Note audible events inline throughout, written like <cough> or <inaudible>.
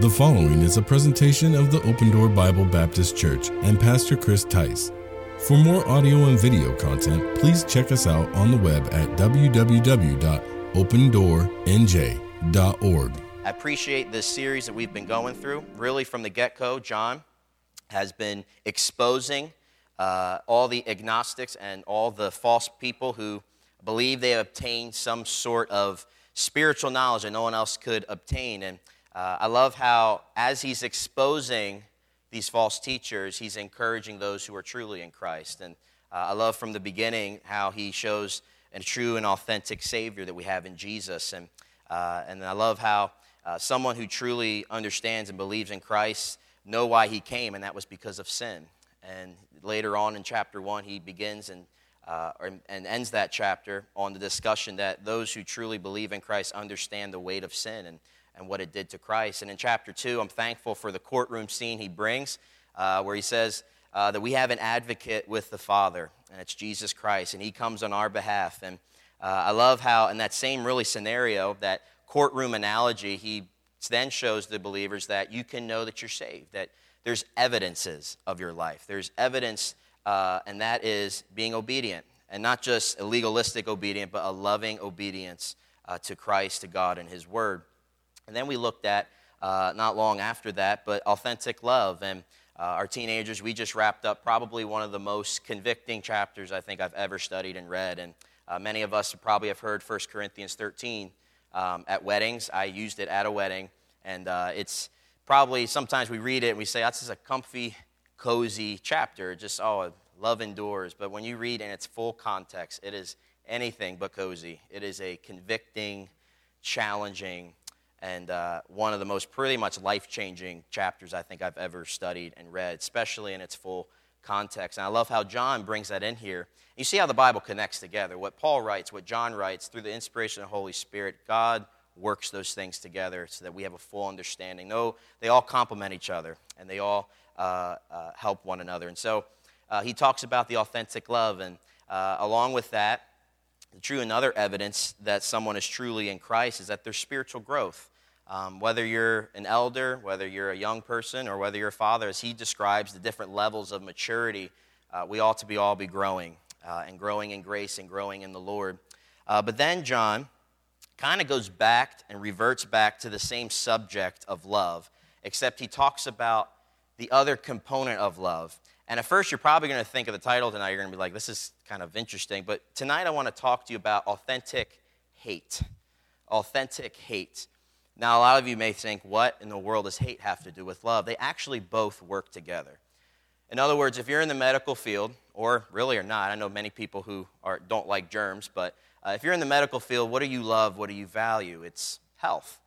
The following is a presentation of the Open Door Bible Baptist Church and Pastor Chris Tice. For more audio and video content, please check us out on the web at www.opendoornj.org. I appreciate this series that we've been going through. Really, from the get go, John has been exposing uh, all the agnostics and all the false people who believe they have obtained some sort of spiritual knowledge that no one else could obtain. And uh, I love how, as he's exposing these false teachers, he's encouraging those who are truly in Christ. And uh, I love from the beginning how he shows a true and authentic Savior that we have in Jesus. And, uh, and I love how uh, someone who truly understands and believes in Christ know why he came, and that was because of sin. And later on in chapter 1, he begins and, uh, and ends that chapter on the discussion that those who truly believe in Christ understand the weight of sin. And and what it did to Christ. And in chapter 2, I'm thankful for the courtroom scene he brings, uh, where he says uh, that we have an advocate with the Father, and it's Jesus Christ, and he comes on our behalf. And uh, I love how, in that same really scenario, that courtroom analogy, he then shows the believers that you can know that you're saved, that there's evidences of your life. There's evidence, uh, and that is being obedient, and not just a legalistic obedience, but a loving obedience uh, to Christ, to God, and His Word. And then we looked at, uh, not long after that, but authentic love. And uh, our teenagers, we just wrapped up probably one of the most convicting chapters I think I've ever studied and read. And uh, many of us probably have heard 1 Corinthians 13 um, at weddings. I used it at a wedding. And uh, it's probably sometimes we read it and we say, that's just a comfy, cozy chapter. Just, oh, love endures. But when you read in its full context, it is anything but cozy. It is a convicting, challenging, and uh, one of the most pretty much life changing chapters I think I've ever studied and read, especially in its full context. And I love how John brings that in here. You see how the Bible connects together. What Paul writes, what John writes, through the inspiration of the Holy Spirit, God works those things together so that we have a full understanding. No, they all complement each other and they all uh, uh, help one another. And so uh, he talks about the authentic love, and uh, along with that, true another evidence that someone is truly in Christ is that there's spiritual growth. Um, whether you're an elder, whether you're a young person, or whether you're a father, as he describes the different levels of maturity, uh, we ought to be all be growing uh, and growing in grace and growing in the Lord. Uh, but then John kind of goes back and reverts back to the same subject of love, except he talks about the other component of love. And at first, you're probably going to think of the title tonight, you're going to be like, this is kind of interesting. But tonight, I want to talk to you about authentic hate. Authentic hate. Now, a lot of you may think, what in the world does hate have to do with love? They actually both work together. In other words, if you're in the medical field, or really or not, I know many people who are, don't like germs, but uh, if you're in the medical field, what do you love? What do you value? It's health.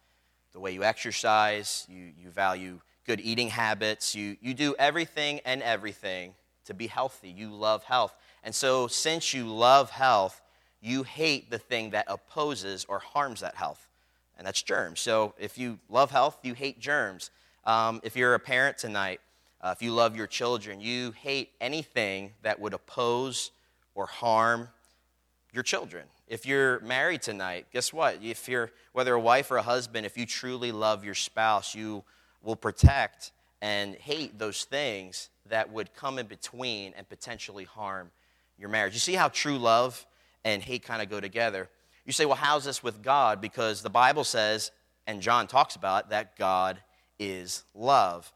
The way you exercise, you, you value good eating habits, you, you do everything and everything to be healthy. You love health. And so, since you love health, you hate the thing that opposes or harms that health and that's germs. So if you love health, you hate germs. Um, if you're a parent tonight, uh, if you love your children, you hate anything that would oppose or harm your children. If you're married tonight, guess what? If you're whether a wife or a husband, if you truly love your spouse, you will protect and hate those things that would come in between and potentially harm your marriage. You see how true love and hate kind of go together. You say, well, how's this with God? Because the Bible says, and John talks about, that God is love.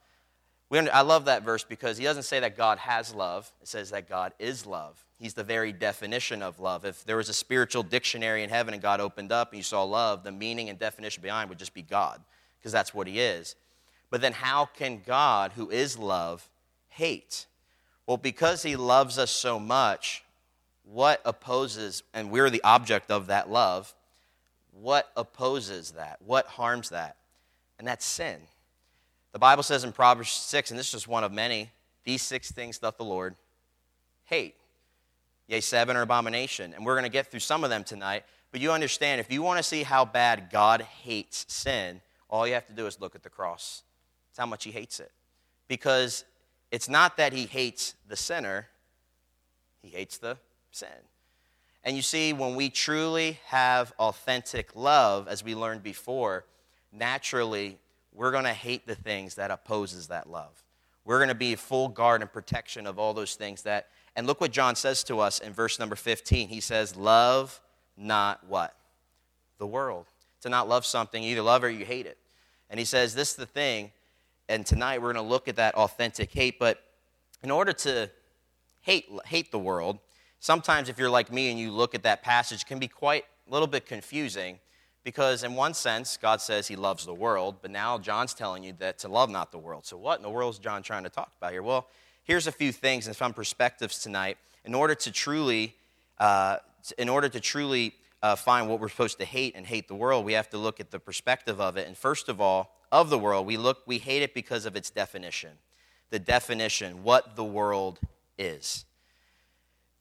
We, I love that verse because he doesn't say that God has love, it says that God is love. He's the very definition of love. If there was a spiritual dictionary in heaven and God opened up and you saw love, the meaning and definition behind would just be God, because that's what he is. But then, how can God, who is love, hate? Well, because he loves us so much, what opposes, and we're the object of that love, what opposes that? What harms that? And that's sin. The Bible says in Proverbs 6, and this is just one of many, these six things doth the Lord hate. Yea, seven are abomination. And we're going to get through some of them tonight. But you understand, if you want to see how bad God hates sin, all you have to do is look at the cross. It's how much He hates it. Because it's not that He hates the sinner, He hates the sin. And you see, when we truly have authentic love, as we learned before, naturally we're going to hate the things that opposes that love. We're going to be full guard and protection of all those things that and look what John says to us in verse number 15. He says, "Love not what? The world." To not love something, you either love or you hate it. And he says, "This is the thing." And tonight we're going to look at that authentic hate, but in order to hate hate the world, sometimes if you're like me and you look at that passage, it can be quite a little bit confusing because, in one sense, God says he loves the world, but now John's telling you that to love not the world. So, what in the world is John trying to talk about here? Well, here's a few things and some perspectives tonight. In order to truly, uh, in order to truly uh, find what we're supposed to hate and hate the world, we have to look at the perspective of it. And first of all, of the world, we look, we hate it because of its definition. The definition, what the world is.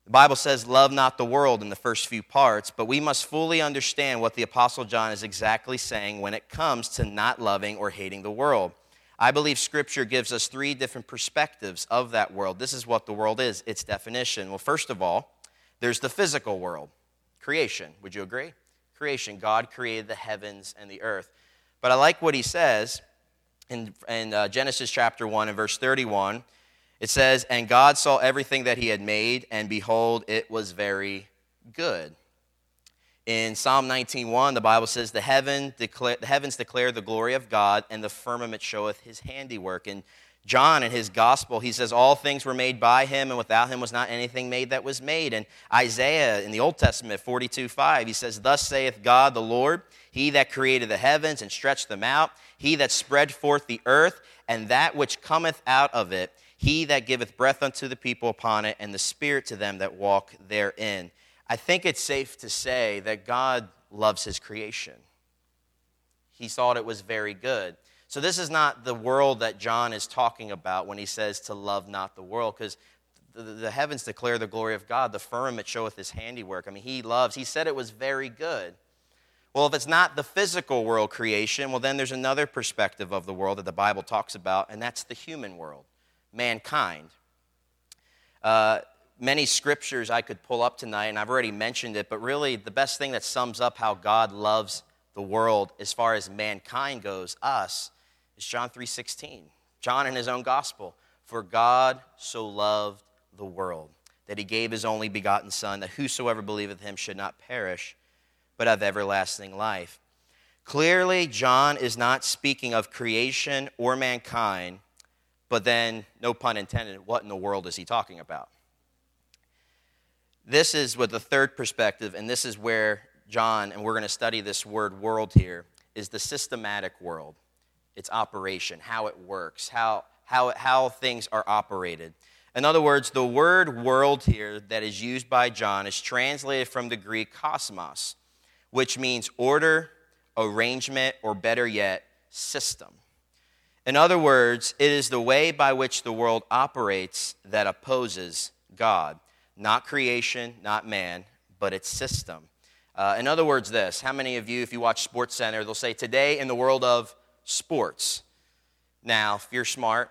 The Bible says, Love not the world in the first few parts, but we must fully understand what the Apostle John is exactly saying when it comes to not loving or hating the world. I believe Scripture gives us three different perspectives of that world. This is what the world is, its definition. Well, first of all, there's the physical world, creation. Would you agree? Creation. God created the heavens and the earth. But I like what he says in, in uh, Genesis chapter 1 and verse 31. It says, And God saw everything that he had made, and behold, it was very good. In Psalm 19:1, the Bible says, the, heaven declare, the heavens declare the glory of God, and the firmament showeth his handiwork. And John, in his gospel, he says, All things were made by him, and without him was not anything made that was made. And Isaiah, in the Old Testament, 42 5, he says, Thus saith God the Lord, He that created the heavens and stretched them out, He that spread forth the earth, and that which cometh out of it, he that giveth breath unto the people upon it, and the spirit to them that walk therein. I think it's safe to say that God loves his creation. He thought it was very good. So, this is not the world that John is talking about when he says to love not the world, because the, the, heavens declare the glory of God, the firmament showeth his handiwork. I mean, he loves, he said it was very good. Well, if it's not the physical world creation, well, then there's another perspective of the world that the Bible talks about, and that's the human world mankind. Uh, many scriptures I could pull up tonight, and I've already mentioned it, but really the best thing that sums up how God loves the world as far as mankind goes, us, is John 3:16. John in his own gospel, for God so loved the world that he gave his only begotten son that whosoever believeth him should not perish but have everlasting life. Clearly John is not speaking of creation or mankind but then, no pun intended, what in the world is he talking about? This is with the third perspective, and this is where John, and we're going to study this word world here, is the systematic world, its operation, how it works, how, how, how things are operated. In other words, the word world here that is used by John is translated from the Greek cosmos, which means order, arrangement, or better yet, system. In other words, it is the way by which the world operates that opposes God. Not creation, not man, but its system. Uh, in other words, this how many of you, if you watch Sports Center, they'll say, Today in the world of sports. Now, if you're smart,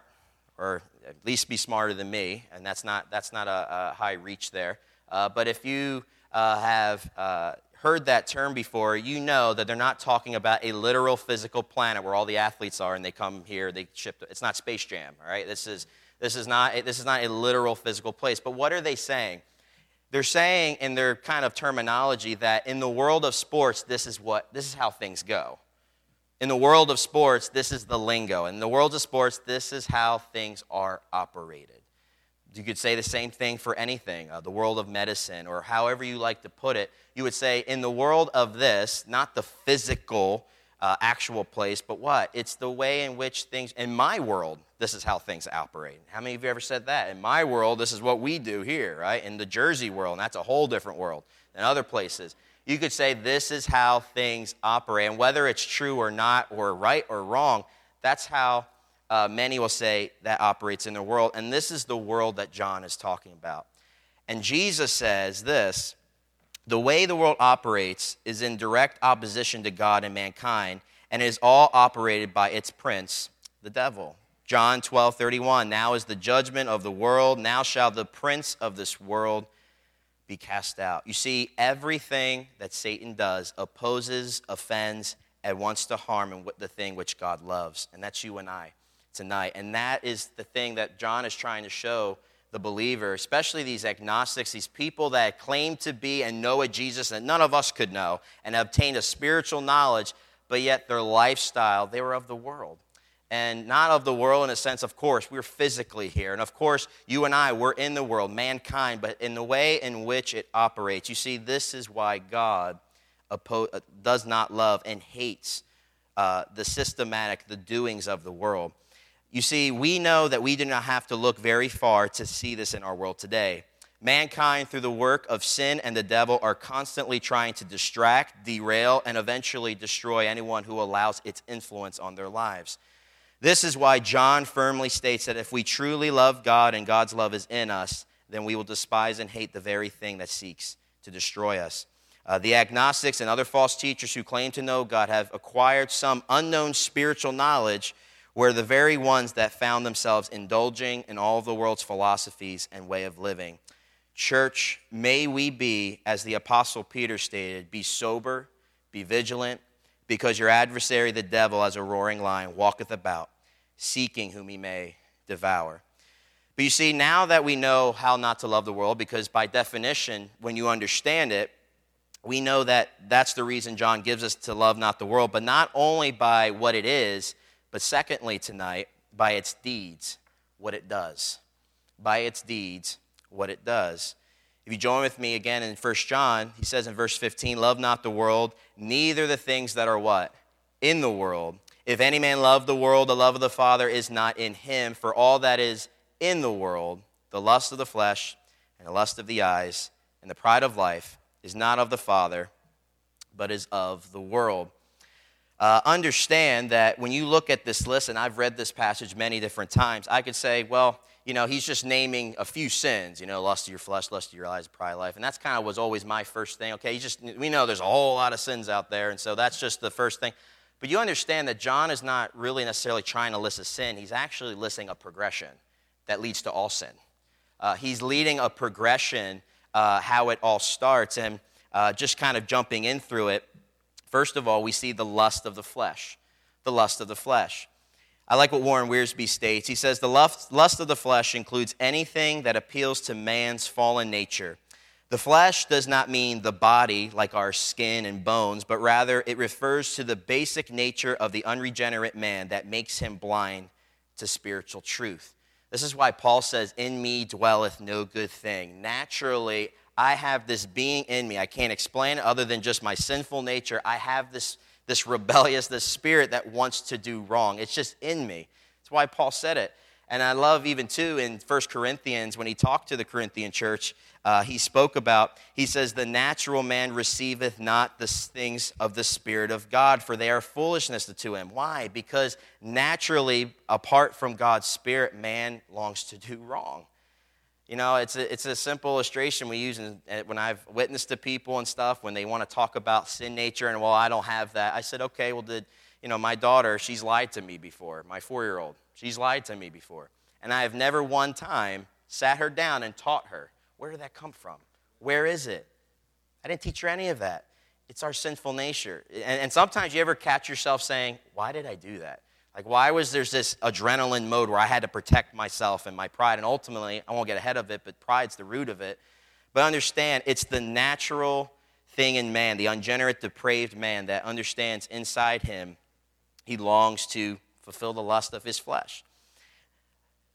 or at least be smarter than me, and that's not, that's not a, a high reach there, uh, but if you uh, have uh, heard that term before, you know that they're not talking about a literal physical planet where all the athletes are and they come here, they ship. It's not Space Jam, all right? This is, this is, not, this is not a literal physical place. But what are they saying? They're saying in their kind of terminology that in the world of sports, this is what this is how things go. In the world of sports, this is the lingo. In the world of sports, this is how things are operated. You could say the same thing for anything, uh, the world of medicine, or however you like to put it. You would say, in the world of this, not the physical, uh, actual place, but what? It's the way in which things, in my world, this is how things operate. How many of you ever said that? In my world, this is what we do here, right? In the Jersey world, and that's a whole different world than other places. You could say, this is how things operate. And whether it's true or not, or right or wrong, that's how uh, many will say that operates in the world. And this is the world that John is talking about. And Jesus says this the way the world operates is in direct opposition to God and mankind, and is all operated by its prince, the devil. John 12, 31. Now is the judgment of the world. Now shall the prince of this world be cast out. You see, everything that Satan does opposes, offends, and wants to harm the thing which God loves, and that's you and I tonight. And that is the thing that John is trying to show the believer, especially these agnostics, these people that claim to be and know a Jesus that none of us could know and obtained a spiritual knowledge, but yet their lifestyle, they were of the world. And not of the world in a sense, of course, we're physically here. And of course, you and I, we're in the world, mankind, but in the way in which it operates. You see, this is why God oppo- uh, does not love and hates uh, the systematic, the doings of the world. You see, we know that we do not have to look very far to see this in our world today. Mankind, through the work of sin and the devil, are constantly trying to distract, derail, and eventually destroy anyone who allows its influence on their lives. This is why John firmly states that if we truly love God and God's love is in us, then we will despise and hate the very thing that seeks to destroy us. Uh, the agnostics and other false teachers who claim to know God have acquired some unknown spiritual knowledge were the very ones that found themselves indulging in all of the world's philosophies and way of living. Church, may we be, as the Apostle Peter stated, be sober, be vigilant, because your adversary, the devil, as a roaring lion, walketh about, seeking whom he may devour. But you see, now that we know how not to love the world, because by definition, when you understand it, we know that that's the reason John gives us to love not the world, but not only by what it is, but secondly, tonight, by its deeds, what it does. By its deeds, what it does. If you join with me again in 1 John, he says in verse 15, Love not the world, neither the things that are what? In the world. If any man love the world, the love of the Father is not in him. For all that is in the world, the lust of the flesh, and the lust of the eyes, and the pride of life, is not of the Father, but is of the world uh, understand that when you look at this list, and I've read this passage many different times, I could say, well, you know, he's just naming a few sins, you know, lust of your flesh, lust of your eyes, pride of life. And that's kind of was always my first thing. Okay, just we know there's a whole lot of sins out there, and so that's just the first thing. But you understand that John is not really necessarily trying to list a sin, he's actually listing a progression that leads to all sin. Uh, he's leading a progression, uh, how it all starts, and uh, just kind of jumping in through it. First of all, we see the lust of the flesh. The lust of the flesh. I like what Warren Wiersbe states. He says, The lust of the flesh includes anything that appeals to man's fallen nature. The flesh does not mean the body, like our skin and bones, but rather it refers to the basic nature of the unregenerate man that makes him blind to spiritual truth. This is why Paul says, In me dwelleth no good thing. Naturally, I have this being in me. I can't explain it other than just my sinful nature. I have this, this rebellious, this spirit that wants to do wrong. It's just in me. That's why Paul said it. And I love even too in 1 Corinthians when he talked to the Corinthian church, uh, he spoke about, he says, The natural man receiveth not the things of the Spirit of God, for they are foolishness to him. Why? Because naturally, apart from God's Spirit, man longs to do wrong. You know, it's a, it's a simple illustration we use in, eh, when I've witnessed to people and stuff when they want to talk about sin nature and, well, I don't have that. I said, okay, well, did, you know, my daughter, she's lied to me before, my four year old. She's lied to me before. And I have never one time sat her down and taught her, where did that come from? Where is it? I didn't teach her any of that. It's our sinful nature. And, and sometimes you ever catch yourself saying, why did I do that? Like, why was there this adrenaline mode where I had to protect myself and my pride? And ultimately, I won't get ahead of it, but pride's the root of it. But understand, it's the natural thing in man, the ungenerate, depraved man that understands inside him he longs to fulfill the lust of his flesh.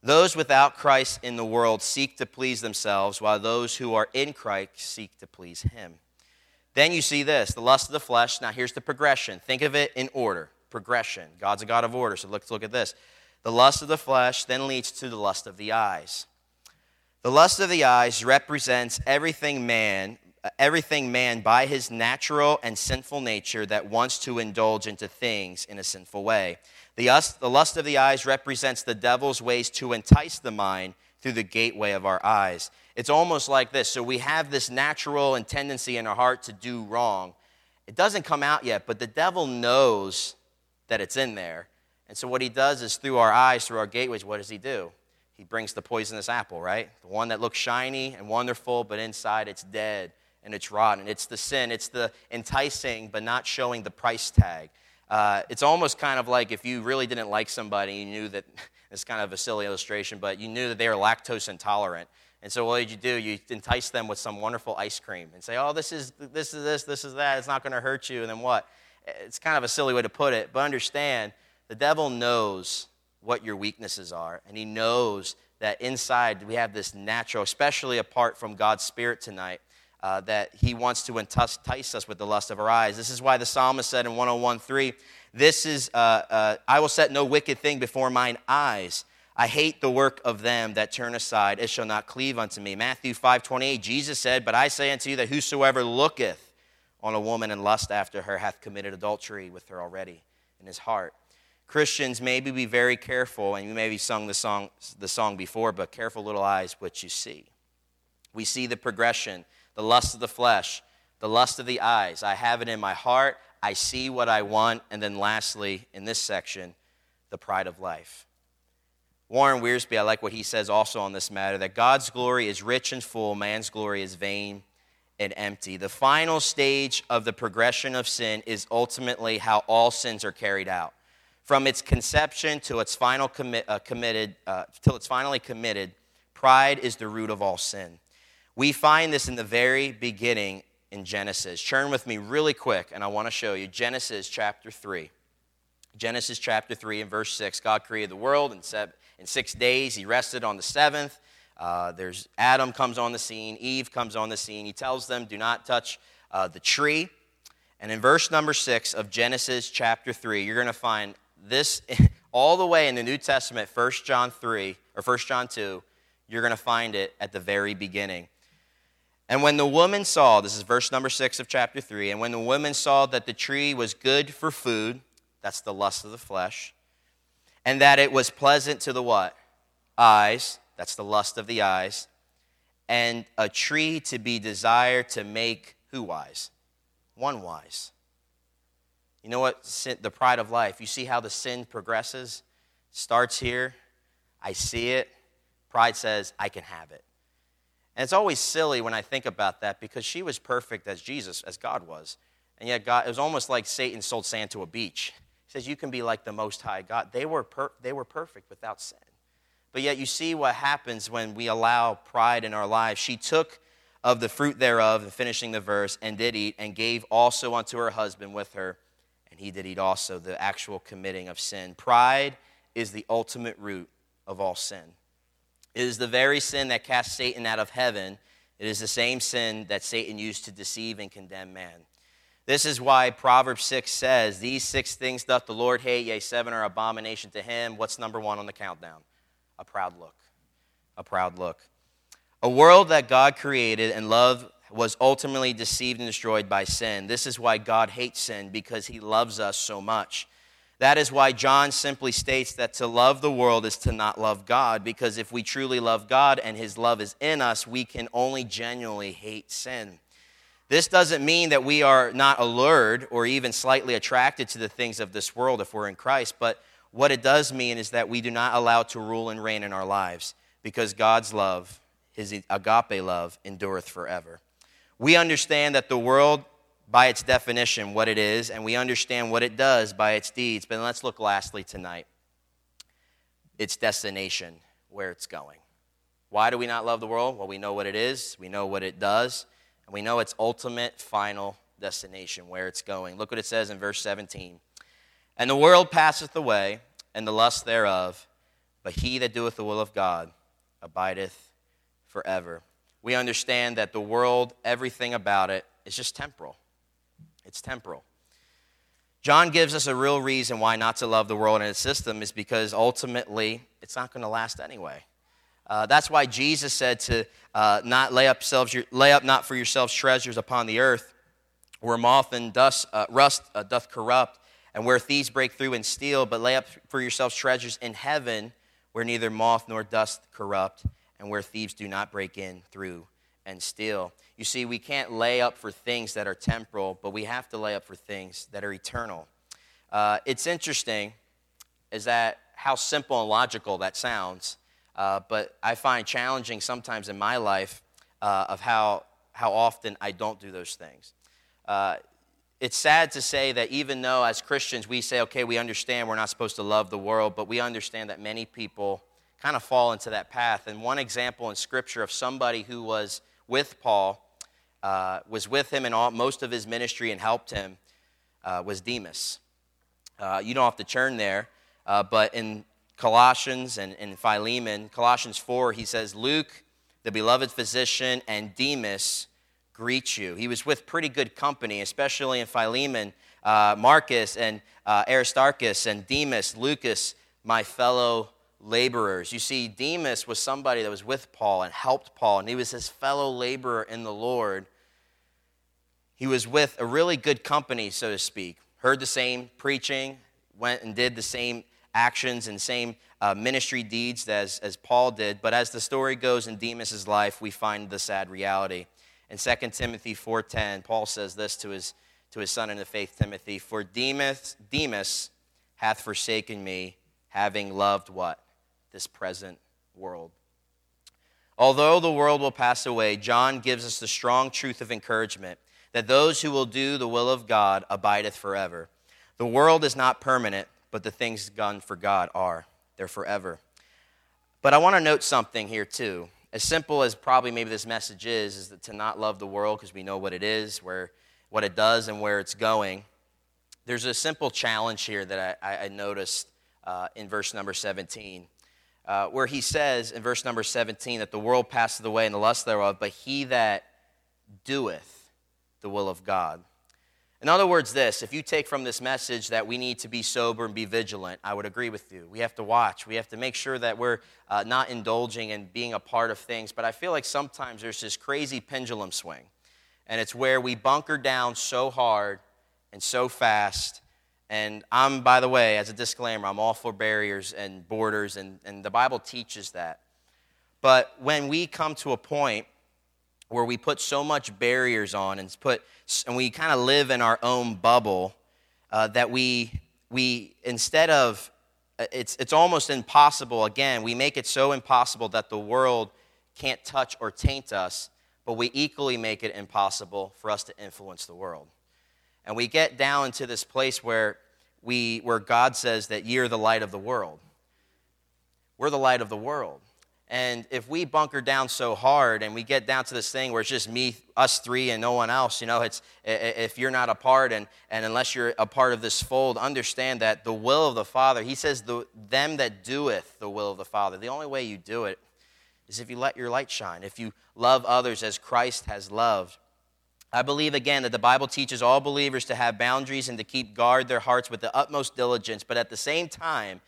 Those without Christ in the world seek to please themselves, while those who are in Christ seek to please him. Then you see this the lust of the flesh. Now, here's the progression. Think of it in order progression. God's a God of order. So let's look at this. The lust of the flesh then leads to the lust of the eyes. The lust of the eyes represents everything man, everything man by his natural and sinful nature that wants to indulge into things in a sinful way. The, the lust of the eyes represents the devil's ways to entice the mind through the gateway of our eyes. It's almost like this. So we have this natural and tendency in our heart to do wrong. It doesn't come out yet, but the devil knows that it's in there. And so what he does is through our eyes, through our gateways, what does he do? He brings the poisonous apple, right? The one that looks shiny and wonderful, but inside it's dead and it's rotten. It's the sin, it's the enticing, but not showing the price tag. Uh, it's almost kind of like if you really didn't like somebody, you knew that <laughs> it's kind of a silly illustration, but you knew that they were lactose intolerant. And so what did you do? You entice them with some wonderful ice cream and say, oh, this is this is this, this is that. It's not going to hurt you. And then what? It's kind of a silly way to put it, but understand the devil knows what your weaknesses are, and he knows that inside we have this natural, especially apart from God's Spirit tonight, uh, that he wants to entice us with the lust of our eyes. This is why the psalmist said in 101.3, this is, uh, uh, I will set no wicked thing before mine eyes. I hate the work of them that turn aside. It shall not cleave unto me. Matthew 5.28, Jesus said, But I say unto you that whosoever looketh on a woman and lust after her hath committed adultery with her already in his heart. Christians, maybe be very careful, and you maybe sung the song, the song before, but careful little eyes what you see. We see the progression, the lust of the flesh, the lust of the eyes. I have it in my heart, I see what I want, and then lastly, in this section, the pride of life. Warren Wiersbe, I like what he says also on this matter that God's glory is rich and full, man's glory is vain and empty. The final stage of the progression of sin is ultimately how all sins are carried out. From its conception to its final commi- uh, committed, uh, till it's finally committed, pride is the root of all sin. We find this in the very beginning in Genesis. Turn with me really quick, and I want to show you Genesis chapter 3. Genesis chapter 3 and verse 6. God created the world in, seven, in six days. He rested on the seventh. Uh, there's Adam comes on the scene, Eve comes on the scene. He tells them, Do not touch uh, the tree. And in verse number 6 of Genesis chapter 3, you're going to find this <laughs> all the way in the New Testament, 1 John 3 or 1 John 2, you're going to find it at the very beginning. And when the woman saw, this is verse number 6 of chapter 3, and when the woman saw that the tree was good for food, that's the lust of the flesh, and that it was pleasant to the what? Eyes, that's the lust of the eyes, and a tree to be desired to make who wise? One wise. You know what? Sin, the pride of life. You see how the sin progresses? Starts here. I see it. Pride says, I can have it. And it's always silly when I think about that because she was perfect as Jesus, as God was. And yet, God, it was almost like Satan sold sand to a beach. He says, You can be like the Most High God. They were, per- they were perfect without sin. But yet, you see what happens when we allow pride in our lives. She took of the fruit thereof, and finishing the verse, and did eat, and gave also unto her husband with her and he did eat also the actual committing of sin. Pride is the ultimate root of all sin. It is the very sin that cast Satan out of heaven. It is the same sin that Satan used to deceive and condemn man. This is why Proverbs 6 says, These six things doth the Lord hate, yea, seven are abomination to him. What's number one on the countdown? A proud look. A proud look. A world that God created and loved was ultimately deceived and destroyed by sin. This is why God hates sin, because he loves us so much. That is why John simply states that to love the world is to not love God, because if we truly love God and his love is in us, we can only genuinely hate sin. This doesn't mean that we are not allured or even slightly attracted to the things of this world if we're in Christ, but what it does mean is that we do not allow to rule and reign in our lives, because God's love, his agape love, endureth forever. We understand that the world, by its definition, what it is, and we understand what it does by its deeds. But let's look lastly tonight its destination, where it's going. Why do we not love the world? Well, we know what it is, we know what it does, and we know its ultimate final destination, where it's going. Look what it says in verse 17. And the world passeth away, and the lust thereof, but he that doeth the will of God abideth forever we understand that the world, everything about it, is just temporal. It's temporal. John gives us a real reason why not to love the world and its system is because ultimately it's not going to last anyway. Uh, that's why Jesus said to uh, not lay up, selves, lay up not for yourselves treasures upon the earth, where moth and dust, uh, rust uh, doth corrupt, and where thieves break through and steal, but lay up for yourselves treasures in heaven, where neither moth nor dust corrupt, and where thieves do not break in through and steal. You see, we can't lay up for things that are temporal, but we have to lay up for things that are eternal. Uh, it's interesting, is that how simple and logical that sounds, uh, but I find challenging sometimes in my life uh, of how, how often I don't do those things. It's sad to say that even though as Christians we say, okay, we understand we're not supposed to love the world, but we understand that many people kind of fall into that path. And one example in Scripture of somebody who was with Paul, uh, was with him in all, most of his ministry and helped him, uh, was Demas. Uh, you don't have to turn there, uh, but in Colossians and in Philemon, Colossians 4, he says, Luke, the beloved physician, and Demas greet you. He was with pretty good company, especially in Philemon, uh, Marcus and uh, Aristarchus and Demas, Lucas, my fellow laborers. You see, Demas was somebody that was with Paul and helped Paul, and he was his fellow laborer in the Lord. He was with a really good company, so to speak. Heard the same preaching, went and did the same actions and same uh, ministry deeds as, as Paul did. But as the story goes in Demas' life, we find the sad reality. In 2 Timothy 4.10, Paul says this to his, to his son in the faith, Timothy, For Demas, Demas hath forsaken me, having loved what? This present world. Although the world will pass away, John gives us the strong truth of encouragement that those who will do the will of God abideth forever. The world is not permanent, but the things done for God are. They're forever. But I want to note something here, too as simple as probably maybe this message is, is that to not love the world because we know what it is, where, what it does, and where it's going. There's a simple challenge here that I, I noticed uh, in verse number 17, uh, where he says in verse number 17 that the world passeth away and the lust thereof, but he that doeth the will of God in other words, this if you take from this message that we need to be sober and be vigilant, I would agree with you. We have to watch. We have to make sure that we're uh, not indulging and being a part of things. But I feel like sometimes there's this crazy pendulum swing, and it's where we bunker down so hard and so fast. And I'm, by the way, as a disclaimer, I'm all for barriers and borders, and, and the Bible teaches that. But when we come to a point where we put so much barriers on and put and we kind of live in our own bubble uh, that we we instead of uh, it's it's almost impossible again we make it so impossible that the world can't touch or taint us but we equally make it impossible for us to influence the world. And we get down into this place where we where god says that you're the light of the world. We're the light of the world and if we bunker down so hard and we get down to this thing where it's just me, us three, and no one else, you know, it's if you're not a part and, and unless you're a part of this fold, understand that the will of the Father, he says, the, them that doeth the will of the Father. The only way you do it is if you let your light shine, if you love others as Christ has loved. I believe again that the Bible teaches all believers to have boundaries and to keep guard their hearts with the utmost diligence, but at the same time,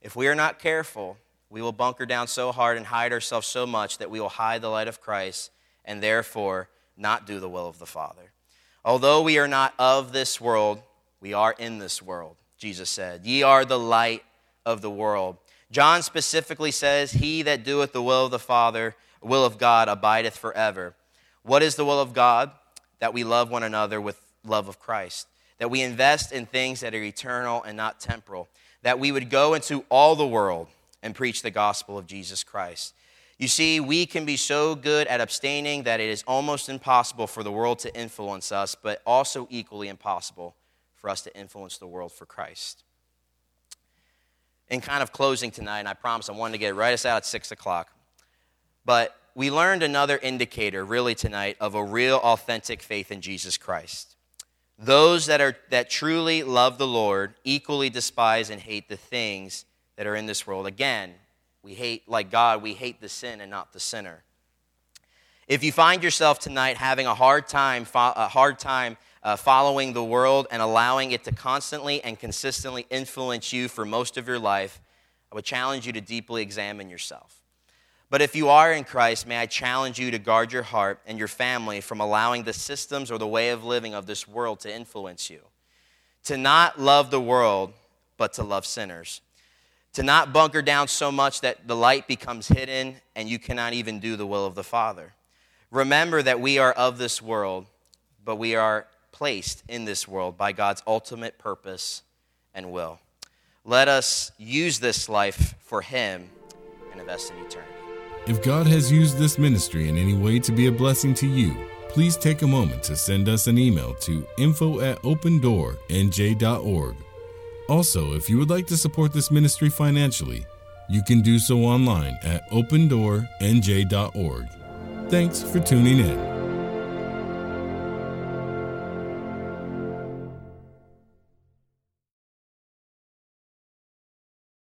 if we are not careful, we will bunker down so hard and hide ourselves so much that we will hide the light of Christ and therefore not do the will of the Father. Although we are not of this world, we are in this world, Jesus said. Ye are the light of the world. John specifically says, He that doeth the will of the Father, will of God, abideth forever. What is the will of God? That we love one another with love of Christ. That we invest in things that are eternal and not temporal. That we would go into all the world and preach the gospel of Jesus Christ. You see, we can be so good at abstaining that it is almost impossible for the world to influence us, but also equally impossible for us to influence the world for Christ. In kind of closing tonight, and I promise I wanted to get right us out at 6 o'clock, but we learned another indicator really tonight of a real authentic faith in Jesus Christ. Those that, are, that truly love the Lord equally despise and hate the things that are in this world. Again, we hate, like God, we hate the sin and not the sinner. If you find yourself tonight having a hard time, a hard time uh, following the world and allowing it to constantly and consistently influence you for most of your life, I would challenge you to deeply examine yourself. But if you are in Christ, may I challenge you to guard your heart and your family from allowing the systems or the way of living of this world to influence you. To not love the world, but to love sinners to not bunker down so much that the light becomes hidden and you cannot even do the will of the Father. Remember that we are of this world, but we are placed in this world by God's ultimate purpose and will. Let us use this life for Him and invest in eternity. If God has used this ministry in any way to be a blessing to you, please take a moment to send us an email to info at opendoornj.org. Also, if you would like to support this ministry financially, you can do so online at opendoornj.org. Thanks for tuning in.